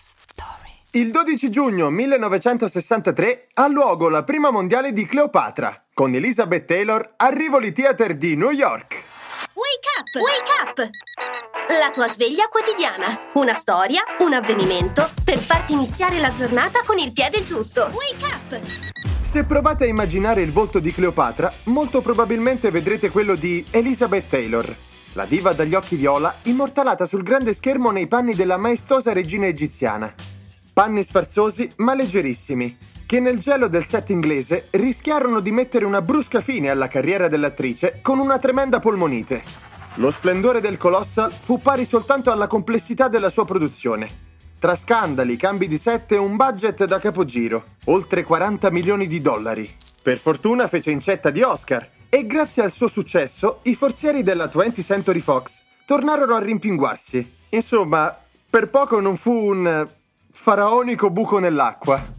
story. Il 12 giugno 1963 ha luogo la prima mondiale di Cleopatra, con Elizabeth Taylor a Rivoli Theater di New York. Wake up! Wake up! La tua sveglia quotidiana. Una storia, un avvenimento per farti iniziare la giornata con il piede giusto. Wake up! Se provate a immaginare il volto di Cleopatra, molto probabilmente vedrete quello di Elizabeth Taylor, la diva dagli occhi viola immortalata sul grande schermo nei panni della maestosa regina egiziana. Panni sfarzosi ma leggerissimi, che nel gelo del set inglese rischiarono di mettere una brusca fine alla carriera dell'attrice con una tremenda polmonite. Lo splendore del Colossal fu pari soltanto alla complessità della sua produzione. Tra scandali, cambi di set e un budget da capogiro, oltre 40 milioni di dollari. Per fortuna fece incetta di Oscar e grazie al suo successo i forzieri della 20th Century Fox tornarono a rimpinguarsi. Insomma, per poco non fu un faraonico buco nell'acqua.